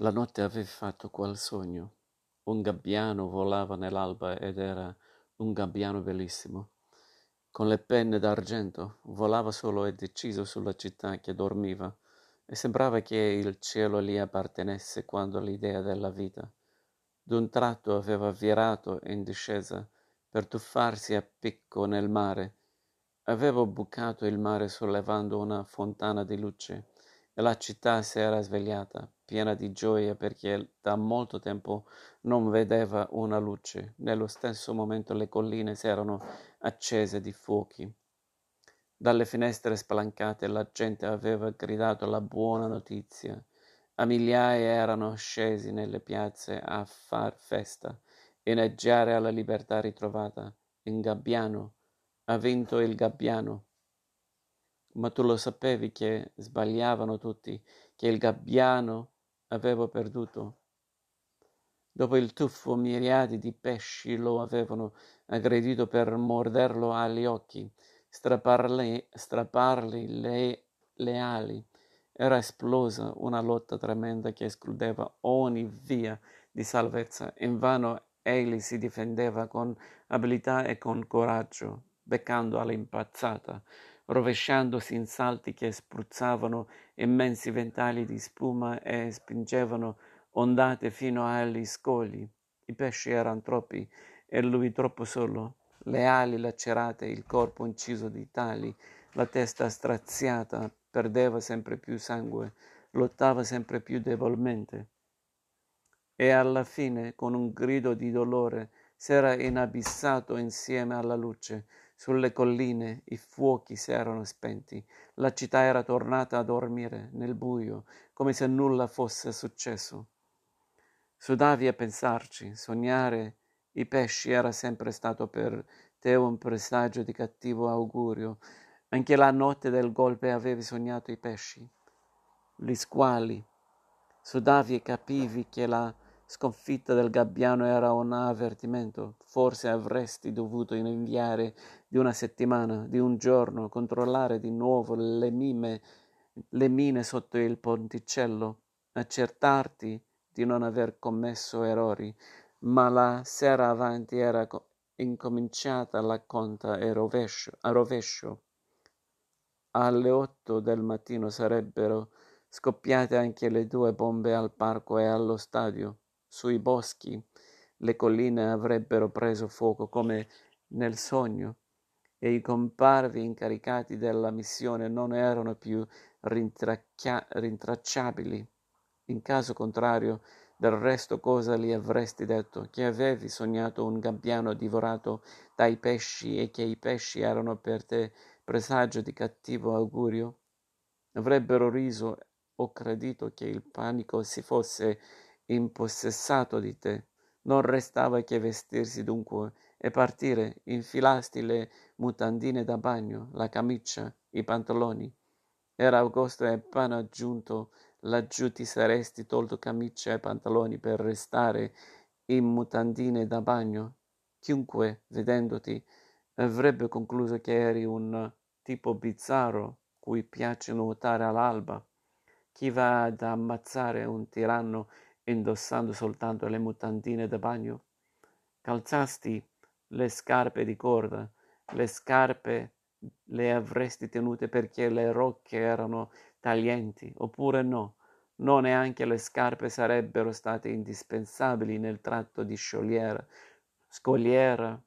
La notte aveva fatto quel sogno. Un gabbiano volava nell'alba ed era un gabbiano bellissimo. Con le penne d'argento volava solo e deciso sulla città che dormiva e sembrava che il cielo gli appartenesse quando l'idea della vita d'un tratto aveva virato in discesa per tuffarsi a picco nel mare. Aveva bucato il mare sollevando una fontana di luce e la città si era svegliata, piena di gioia perché da molto tempo non vedeva una luce. Nello stesso momento le colline si erano accese di fuochi. Dalle finestre spalancate la gente aveva gridato la buona notizia. A migliaia erano scesi nelle piazze a far festa, inneggiare alla libertà ritrovata. In Gabbiano. Ha vinto il Gabbiano ma tu lo sapevi che sbagliavano tutti, che il gabbiano aveva perduto. Dopo il tuffo miriadi di pesci lo avevano aggredito per morderlo agli occhi, strapparli, strappargli le, le ali. Era esplosa una lotta tremenda che escludeva ogni via di salvezza. Invano egli si difendeva con abilità e con coraggio, beccando all'impazzata rovesciandosi in salti che spruzzavano immensi ventagli di spuma e spingevano ondate fino agli scogli. I pesci erano troppi e lui troppo solo, le ali lacerate, il corpo inciso di tali, la testa straziata, perdeva sempre più sangue, lottava sempre più debolmente. E alla fine, con un grido di dolore, s'era inabissato insieme alla luce, sulle colline i fuochi si erano spenti, la città era tornata a dormire nel buio, come se nulla fosse successo. Sudavi a pensarci, sognare i pesci era sempre stato per te un presagio di cattivo augurio. Anche la notte del golpe avevi sognato i pesci, gli squali. Sudavi e capivi che la sconfitta del gabbiano era un avvertimento. Forse avresti dovuto inviare di una settimana, di un giorno, controllare di nuovo le, mime, le mine sotto il ponticello, accertarti di non aver commesso errori, ma la sera avanti era incominciata la conta a rovescio. A rovescio. Alle otto del mattino sarebbero scoppiate anche le due bombe al parco e allo stadio sui boschi, le colline avrebbero preso fuoco come nel sogno e i comparvi incaricati della missione non erano più rintracciabili. In caso contrario, del resto cosa gli avresti detto? Che avevi sognato un gabbiano divorato dai pesci e che i pesci erano per te presagio di cattivo augurio? Avrebbero riso o credito che il panico si fosse impossessato di te. Non restava che vestirsi dunque e partire, infilasti le mutandine da bagno, la camicia, i pantaloni. Era agosto e appena giunto laggiù ti saresti tolto camicia e pantaloni per restare in mutandine da bagno. Chiunque, vedendoti, avrebbe concluso che eri un tipo bizzarro cui piace nuotare all'alba. Chi va ad ammazzare un tiranno indossando soltanto le mutandine da bagno? Calzasti le scarpe di corda, le scarpe le avresti tenute perché le rocce erano taglienti, oppure no, no neanche le scarpe sarebbero state indispensabili nel tratto di sciogliera, scogliera,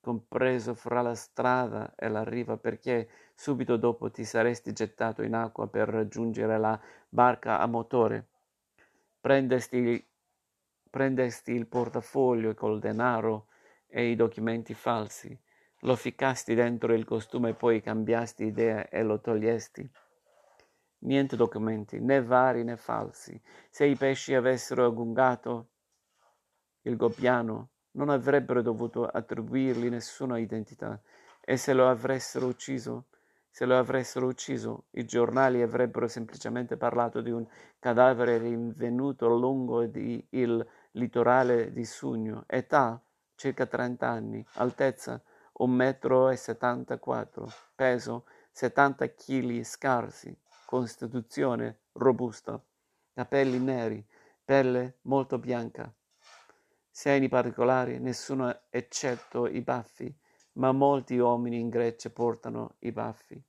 compreso fra la strada e la riva, perché subito dopo ti saresti gettato in acqua per raggiungere la barca a motore prendesti, prendesti il portafoglio col denaro e i documenti falsi, lo ficcasti dentro il costume e poi cambiasti idea e lo togliesti. Niente documenti, né vari né falsi. Se i pesci avessero aggungato il gobbiano, non avrebbero dovuto attribuirgli nessuna identità e se lo avessero ucciso, se lo avessero ucciso, i giornali avrebbero semplicemente parlato di un cadavere rinvenuto lungo il litorale di Sugno, età? Circa 30 anni, altezza? 1,74 metro, peso? 70 kg scarsi, costituzione? Robusta, capelli neri, pelle molto bianca. Segni particolari, nessuno eccetto i baffi, ma molti uomini in Grecia portano i baffi.